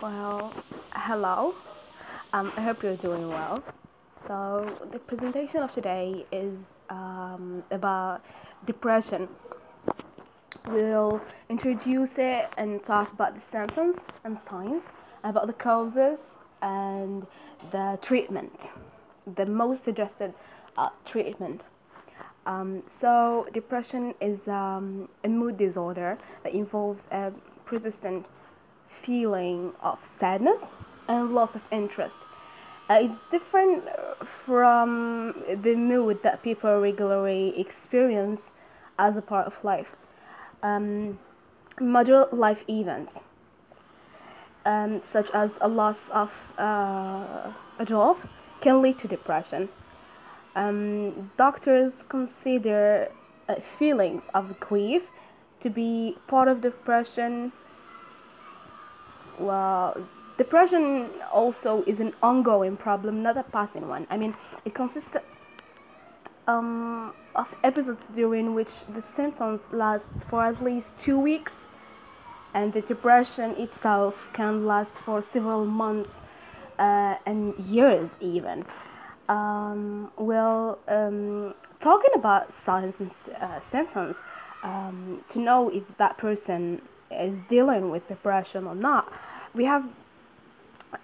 Well, hello. Um, I hope you're doing well. So, the presentation of today is um, about depression. We'll introduce it and talk about the symptoms and signs, about the causes and the treatment, the most suggested uh, treatment. Um, so, depression is um, a mood disorder that involves a persistent feeling of sadness and loss of interest. Uh, it's different from the mood that people regularly experience as a part of life. Um, major life events, um, such as a loss of uh, a job, can lead to depression. Um, doctors consider uh, feelings of grief to be part of depression well depression also is an ongoing problem not a passing one. I mean it consists um, of episodes during which the symptoms last for at least two weeks and the depression itself can last for several months uh, and years even. Um, well um, talking about signs and uh, symptoms um, to know if that person is dealing with depression or not we have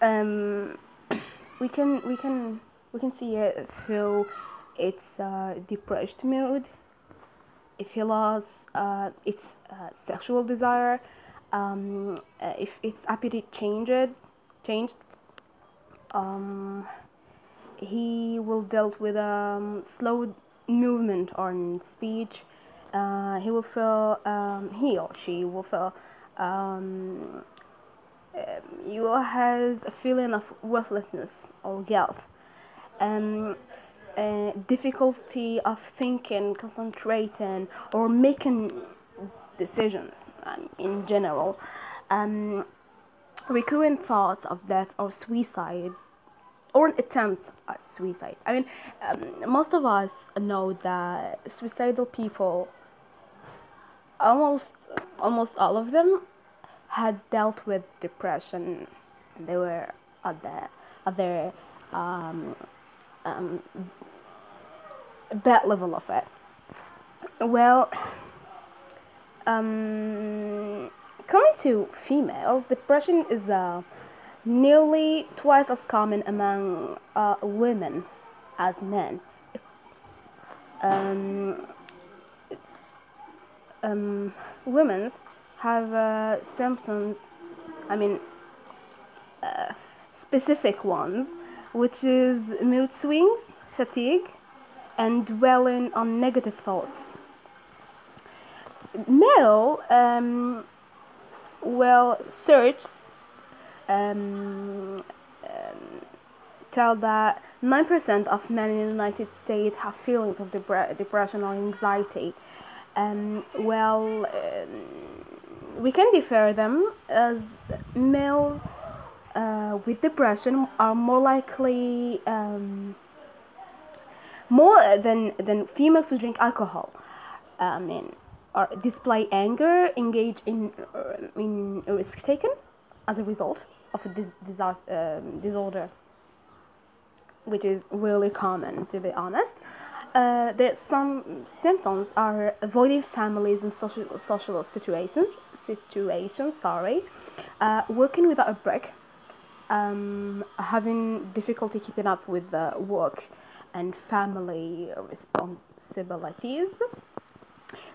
um we can we can we can see it through its uh, depressed mood. If he lost uh, its uh, sexual desire um, uh, if its appetite changed changed um, he will dealt with um, slow movement on speech uh, he will feel um, he or she will feel um, um, you has a feeling of worthlessness or guilt um, uh, difficulty of thinking concentrating or making decisions in general. Um, recurrent thoughts of death or suicide or an attempt at suicide. I mean um, most of us know that suicidal people almost almost all of them had dealt with depression. They were at the at their um, um, bad level of it. Well, um, coming to females, depression is uh, nearly twice as common among uh, women as men. Um, um, women's have uh, symptoms, I mean, uh, specific ones, which is mood swings, fatigue, and dwelling on negative thoughts. Male, um, well, search um, um, tell that 9% of men in the United States have feelings of depre- depression or anxiety. Um, well, um, we can differ them as males uh, with depression are more likely um, more than than females who drink alcohol. I mean, or display anger, engage in uh, in risk taken as a result of a dis- dis- um, disorder, which is really common to be honest. Uh, there some symptoms are avoiding families and social social situations situations sorry uh, working without a break um, having difficulty keeping up with the work and family responsibilities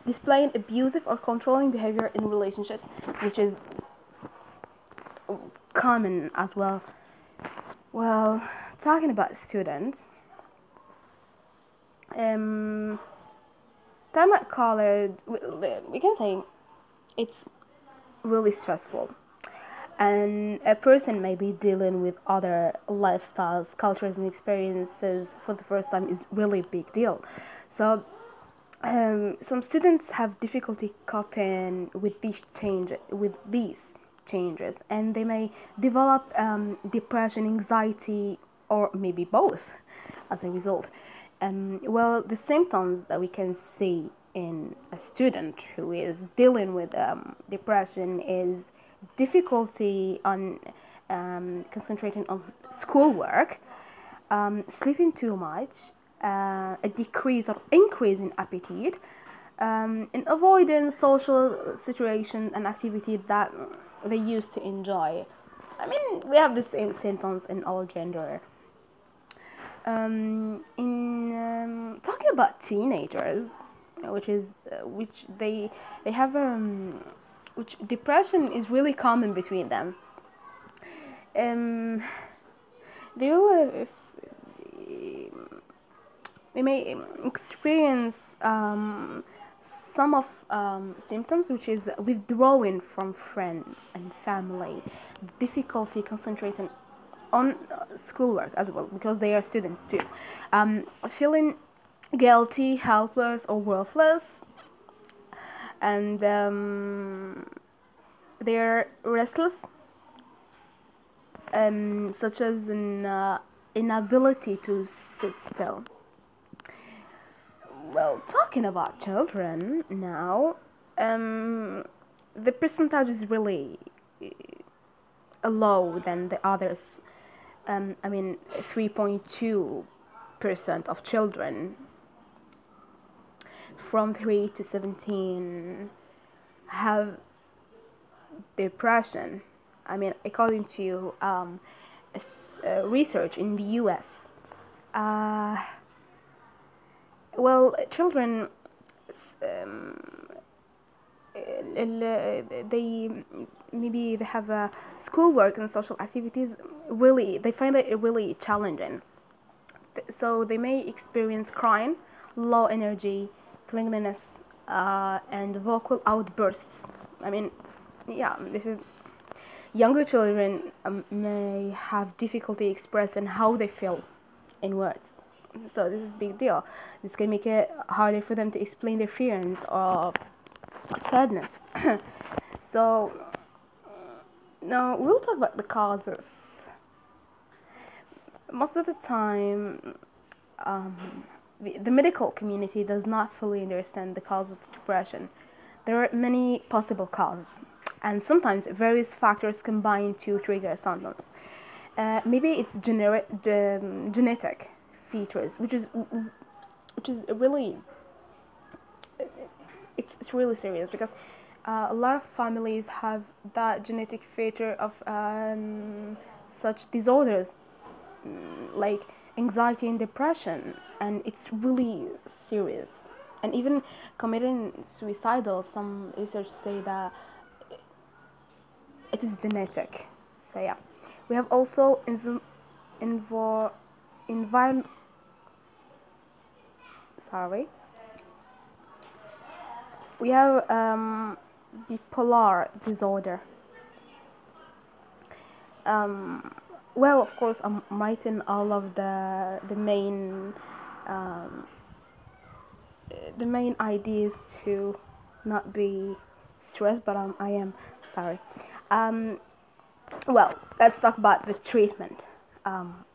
displaying abusive or controlling behavior in relationships which is common as well. Well talking about students um, time at college, we can say it's really stressful. And a person may be dealing with other lifestyles, cultures, and experiences for the first time is really big deal. So, um, some students have difficulty coping with these change with these changes, and they may develop um, depression, anxiety, or maybe both as a result. Um, well, the symptoms that we can see in a student who is dealing with um, depression is difficulty on um, concentrating on schoolwork, um, sleeping too much, uh, a decrease or increase in appetite, um, and avoiding social situations and activities that they used to enjoy. I mean, we have the same symptoms in all gender. Um, in um, talking about teenagers, which is uh, which they they have um, which depression is really common between them. Um, they will uh, they may experience um, some of um, symptoms which is withdrawing from friends and family difficulty concentrating on uh, schoolwork as well because they are students too um, feeling guilty helpless or worthless and um, they're restless um, such as an uh, inability to sit still well, talking about children now, um, the percentage is really uh, low than the others. Um, I mean, 3.2 percent of children from 3 to 17 have depression. I mean, according to um, uh, research in the US. Uh, well, children, um, they maybe they have uh, schoolwork and social activities. Really, they find it really challenging. So they may experience crying, low energy, clinginess, uh, and vocal outbursts. I mean, yeah, this is younger children um, may have difficulty expressing how they feel in words so this is big deal this can make it harder for them to explain their feelings or sadness so now we'll talk about the causes most of the time um, the, the medical community does not fully understand the causes of depression. There are many possible causes and sometimes various factors combine to trigger symptoms uh, maybe it's genetic features, which is which is really it's, it's really serious because uh, a lot of families have that genetic feature of um, such disorders like anxiety and depression and it's really serious. And even committing suicidal some research say that it is genetic. So yeah. We have also inv- invo- environment sorry. We have um, bipolar disorder. Um, well of course I'm writing all of the the main um, the main ideas to not be stressed but um, I am. Sorry. Um, well let's talk about the treatment. Um,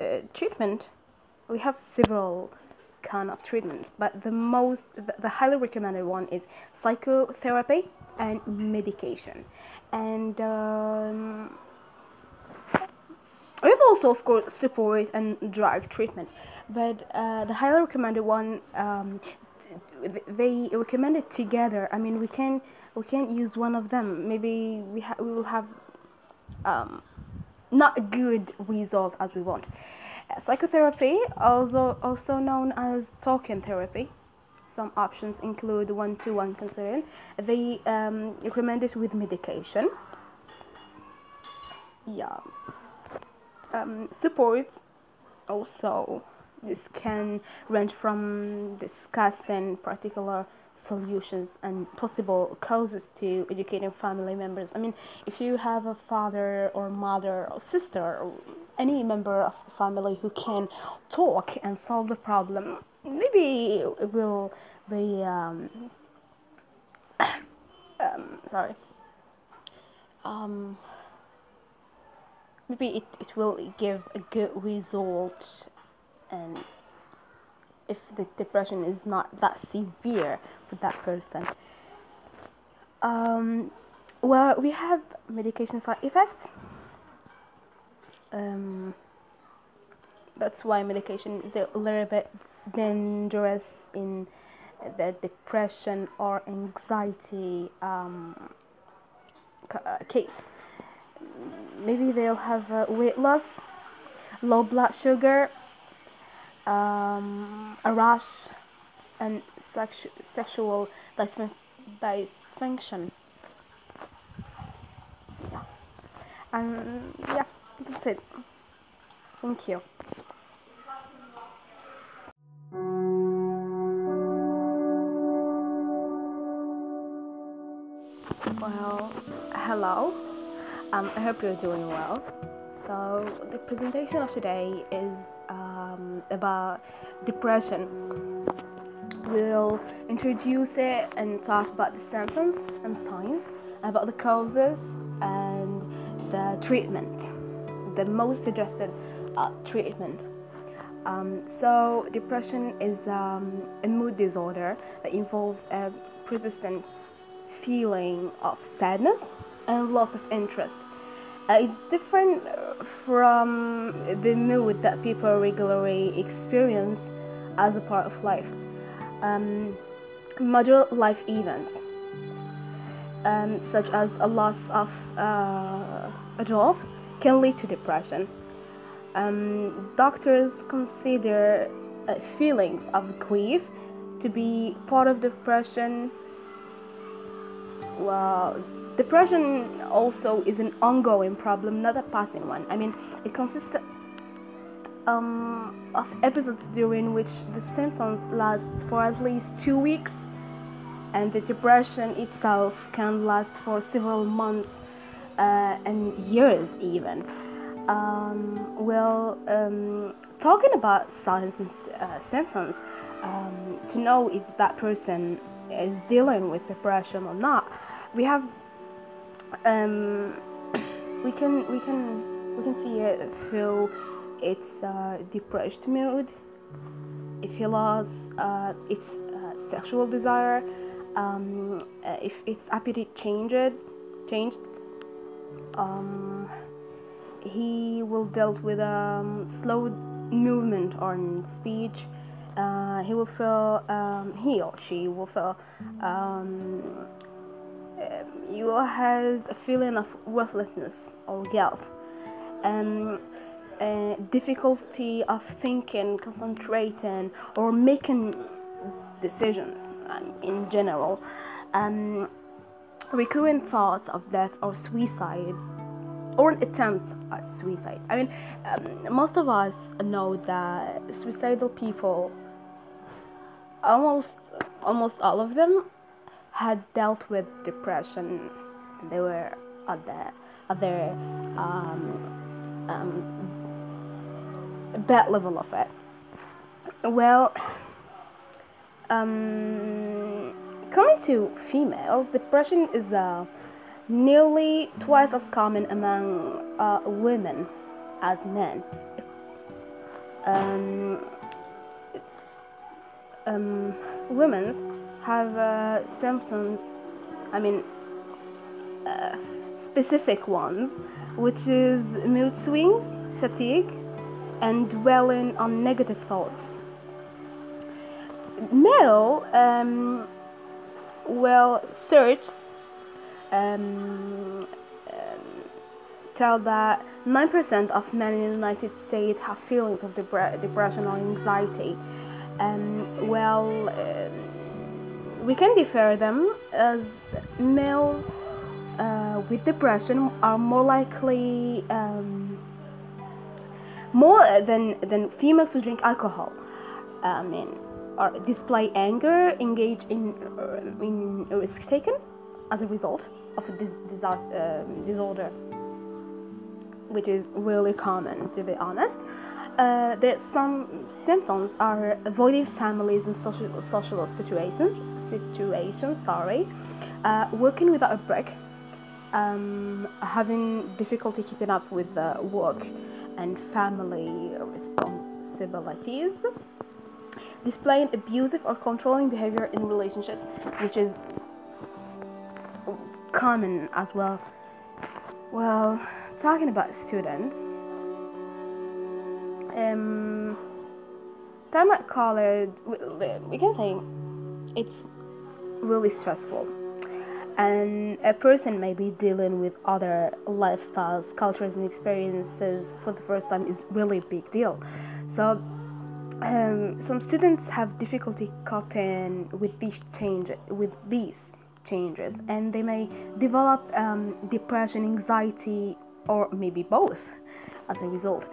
uh, treatment we have several kind of treatments but the most the, the highly recommended one is psychotherapy and medication. And um, we have also of course support and drug treatment but uh, the highly recommended one um, they recommend it together i mean we can we can't use one of them maybe we, ha- we will have um, not a good result as we want Psychotherapy, also also known as talking therapy. Some options include one-to-one counseling. They um, recommend it with medication. Yeah. Um, support also this can range from discussing particular solutions and possible causes to educating family members. I mean, if you have a father or mother or sister or any member of the family who can talk and solve the problem, maybe it will be um, um, sorry. Um, maybe it, it will give a good result and if the depression is not that severe for that person. Um, well, we have medication side effects. um, that's why medication is a little bit dangerous in the depression or anxiety um, uh, case. Maybe they'll have uh, weight loss, low blood sugar, um, a rash, and sexu- sexual dysfunction. Yeah. And yeah, that's it. Thank you. Well, hello. Um, I hope you're doing well. So, the presentation of today is um, about depression. We'll introduce it and talk about the symptoms and signs, about the causes and the treatment, the most suggested uh, treatment. Um, so, depression is um, a mood disorder that involves a persistent feeling of sadness and loss of interest. Uh, it's different from the mood that people regularly experience as a part of life. Um, major life events, um, such as a loss of uh, a job, can lead to depression. Um, doctors consider uh, feelings of grief to be part of depression well, depression also is an ongoing problem, not a passing one. I mean, it consists um, of episodes during which the symptoms last for at least two weeks, and the depression itself can last for several months uh, and years even. Um, well, um, talking about signs and uh, symptoms, um, to know if that person is dealing with depression or not, we have um, we can we can we can see it through its uh, depressed mood, if he lost uh, its uh, sexual desire, um, uh, if its appetite changed, changed. Um, he will deal with um, slow movement on speech. Uh, he will feel um, he or she will feel um, um, you has a feeling of worthlessness or guilt and uh, difficulty of thinking concentrating or making decisions um, in general. Um, recurrent thoughts of death or suicide or an attempt at suicide. I mean um, most of us know that suicidal people almost almost all of them had dealt with depression. They were at the at their um, um, bad level of it. Well, um, coming to females, depression is uh, nearly twice as common among uh, women as men. Um, um, women's have uh, symptoms, I mean, uh, specific ones, which is mood swings, fatigue, and dwelling on negative thoughts. Male, um, well, search um, um, tell that 9% of men in the United States have feelings of depre- depression or anxiety. Um, well, um, we can differ them as males uh, with depression are more likely um, more than than females who drink alcohol. I mean, or display anger, engage in uh, in risk taken as a result of this disaster, um, disorder, which is really common to be honest. Uh, there some symptoms are avoiding families and social social situations situation, sorry, uh, working without a break, um, having difficulty keeping up with the work and family responsibilities, displaying abusive or controlling behavior in relationships, which is common as well. Well, talking about students, um, time at college, we, we can say it's really stressful. And a person may be dealing with other lifestyles, cultures, and experiences for the first time is really a big deal. So, um, some students have difficulty coping with these changes, with these changes, and they may develop um, depression, anxiety, or maybe both as a result.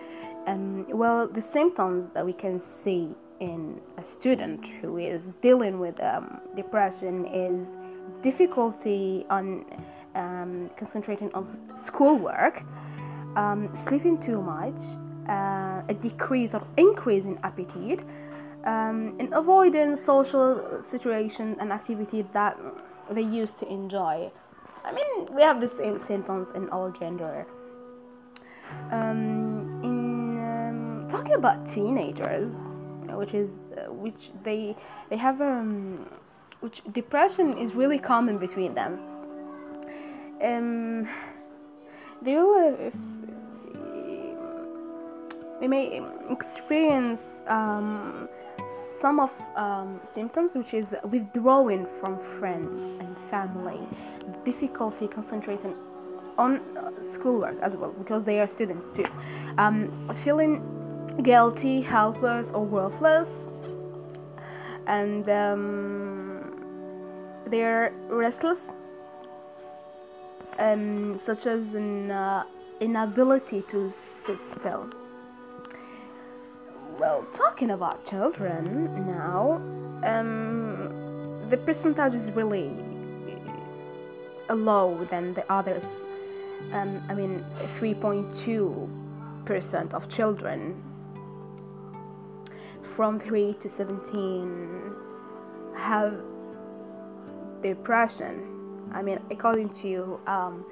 Um, well, the symptoms that we can see in a student who is dealing with um, depression is difficulty on um, concentrating on schoolwork, um, sleeping too much, uh, a decrease or increase in appetite, um, and avoiding social situations and activities that they used to enjoy. I mean, we have the same symptoms in all gender. Um, in um, talking about teenagers, which is uh, which they they have um which depression is really common between them. Um, they will uh, they may experience um, some of um, symptoms which is withdrawing from friends and family difficulty concentrating on uh, schoolwork as well because they are students too um, feeling guilty helpless or worthless and um, they're restless um, such as an uh, inability to sit still well, talking about children now, um, the percentage is really low than the others. Um, I mean, 3.2% of children from 3 to 17 have depression. I mean, according to um,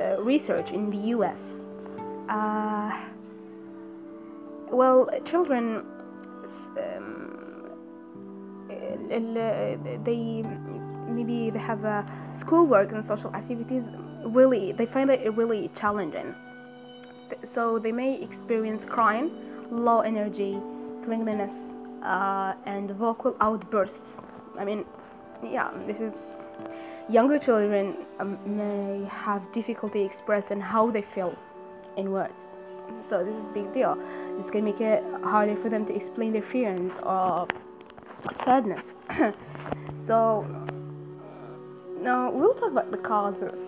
uh, research in the US. Uh, well, children, um, they maybe they have uh, schoolwork and social activities. Really, they find it really challenging. So they may experience crying, low energy, clinginess, uh, and vocal outbursts. I mean, yeah, this is younger children um, may have difficulty expressing how they feel in words. So this is a big deal. This can make it harder for them to explain their feelings or sadness. So now we'll talk about the causes.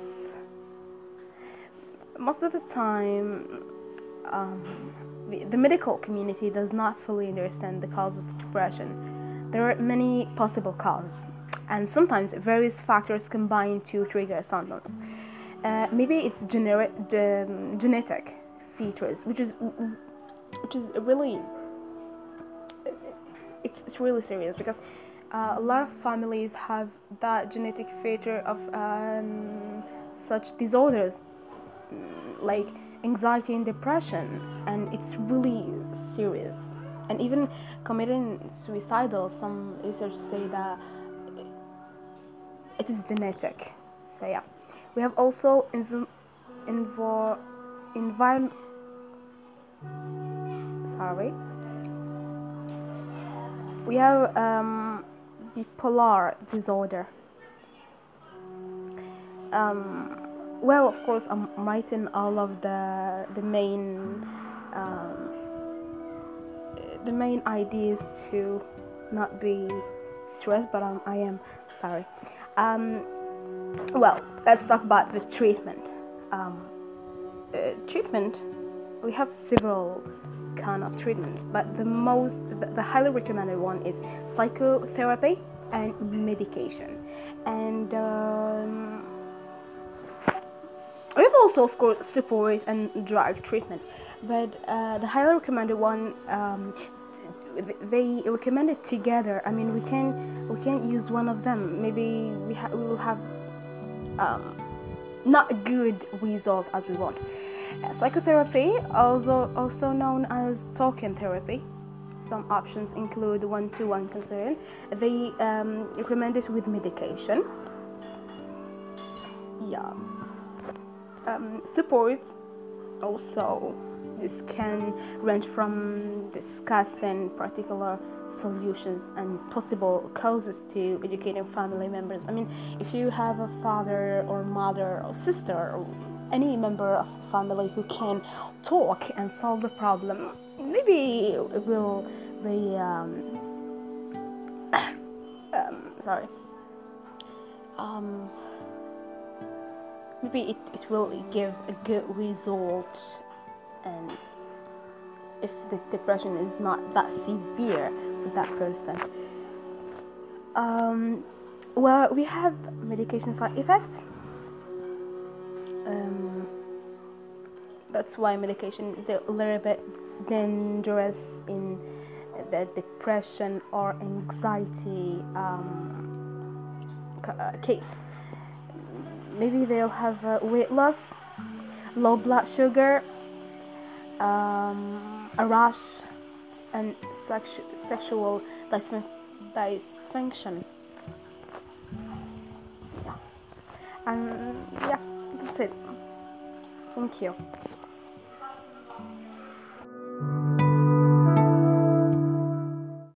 Most of the time um, the, medical community does not fully understand the causes of depression. There are many possible causes and sometimes various factors combine to trigger symptoms uh, maybe it's genetic features, which is which is really it's, it's really serious because uh, a lot of families have that genetic feature of um, such disorders like anxiety and depression and it's really serious. And even committing suicidal some research say that it is genetic. So yeah. We have also inv- invo- environment sorry. We have um, bipolar disorder. Um, well of course i'm writing all of the the main um, the main ideas to not be stressed but I'm, i am sorry. Um, well let's talk about the treatment. Um, uh, treatment we have several kind of treatments but the most the, the highly recommended one is psychotherapy and medication. And um, we have also of course support and drug treatment but uh, the highly recommended one um, they recommend it together i mean we can we can't use one of them maybe we, ha- we will have um, not a good result as we want Psychotherapy, also also known as talking therapy. Some options include one-to-one counseling. They um, recommend it with medication. Yeah. Um, support also this can range from discussing particular solutions and possible causes to educating family members. I mean, if you have a father or mother or sister or any member of the family who can talk and solve the problem, maybe it will be um, um, sorry. Um, maybe it, it will give a good result and if the depression is not that severe for that person. Um, well we have medication side effects. Um, that's why medication is a little bit dangerous in the depression or anxiety um, uh, case maybe they'll have uh, weight loss, low blood sugar, um, a rash, and sexu- sexual dysfunction. Yeah. And yeah, that's it. Thank you.